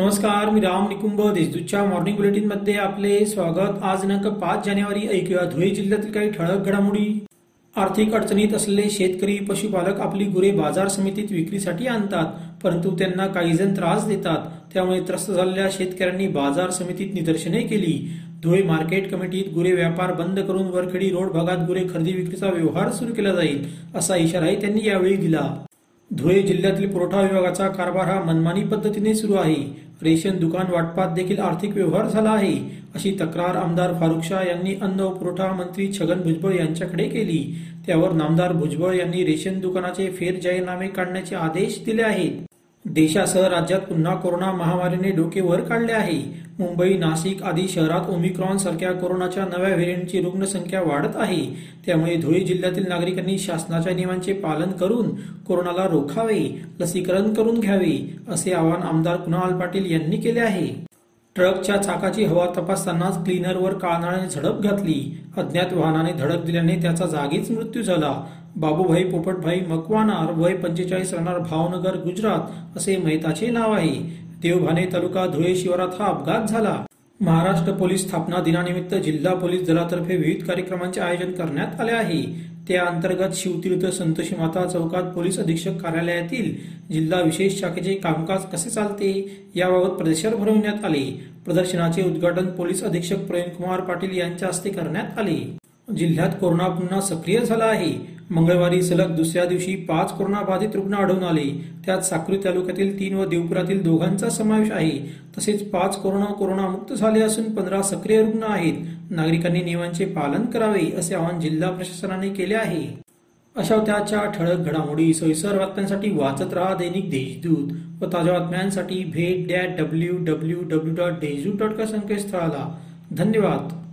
नमस्कार मी राम निकुंभ देशदूतच्या मॉर्निंग बुलेटिनमध्ये आपले स्वागत. आज दिनांक पाच जानेवारी ऐकूया धुळे जिल्ह्यातील काही ठळक घडामोडी. आर्थिक अडचणीत असलेले शेतकरी पशुपालक आपली गुरे बाजार समितीत विक्रीसाठी आणतात परंतु त्यांना काही जण त्रास देतात. त्यामुळे त्रस्त झालेल्या शेतकऱ्यांनी बाजार समितीत निदर्शने केली. धुळे मार्केट कमिटीत गुरे व्यापार बंद करून वरखेडी रोड भागात गुरे खरेदी विक्रीचा व्यवहार सुरू केला जाईल असा इशाराही त्यांनी यावेळी दिला. धुळे जिल्ह्यातील पुरवठा विभागाचा कारभार हा मनमानी पद्धतीने सुरू आहे. रेशन दुकान वाटपात देखील आर्थिक व्यवहार झाला आहे अशी तक्रार आमदार फारुख शाह यांनी अन्न व पुरवठा मंत्री छगन भुजबळ यांच्याकडे केली. त्यावर नामदार भुजबळ यांनी रेशन दुकानाचे फेर जाहीरनामे काढण्याचे आदेश दिले आहेत. देशासह राज्यात पुन्हा कोरोना महामारीने डोके वर काढले आहे. मुंबई नाशिक आदी शहरात ओमिक्रॉन सारख्या कोरोनाच्या नव्या व्हेरियंटची रुग्णसंख्या वाढत आहे. त्यामुळे धुळे जिल्ह्यातील नागरिकांनी शासनाच्या नियमांचे पालन करून कोरोनाला रोखावे लसीकरण करून घ्यावे असे आवाहन आमदार कुणाल पाटील यांनी केले आहे. ट्रकच्या चाकाची हवा तपासतानाच क्लिनरवर काळनाने झडप घातली. अज्ञात वाहनाने धडक दिल्याने त्याचा जागीच मृत्यू झाला. बाबूभाई पोपटभाई मकवानार वय पंचेचाळीस राहणार भावनगर गुजरात असे मैताचे नाव आहे. देवभाने तालुका धुळे शिवारात हा अपघात झाला. महाराष्ट्र पोलीस स्थापना दिनानिमित्त जिल्हा पोलीस दलातर्फे विविध कार्यक्रमांचे आयोजन करण्यात आले आहे. त्या अंतर्गत शिवतीर्थ संतोषी माता चौकात पोलीस अधीक्षक कार्यालयातील जिल्हा विशेष शाखेचे कामकाज कसे चालते याबाबत प्रदर्शन भरविण्यात आले. प्रदर्शनाचे उद्घाटन पोलीस अधीक्षक प्रवीणकुमार पाटील यांच्या हस्ते करण्यात आले. जिल्ह्यात कोरोना पुन्हा सक्रिय झाला आहे. मंगळवारी सलग दुसऱ्या दिवशी पाच कोरोना बाधित रुग्ण आढळून आले. त्यात साक्री तालुक्यातील तीन व देवपुरातील दोघांचा समावेश आहे. तसेच पाच कोरोना कोरोनामुक्त झाले असून पंधरा सक्रिय रुग्ण आहेत. नागरिकांनी नियमांचे पालन करावे असे आवाहन जिल्हा प्रशासनाने केले आहे. अशा त्याच्या ठळक घडामोडी सोयीसर बातम्यांसाठी वाचत राहा दैनिक देशदूत व ताज्या बातम्यांसाठी भेट that W W W dot Deshdoot dot com संकेतस्थळाला. धन्यवाद.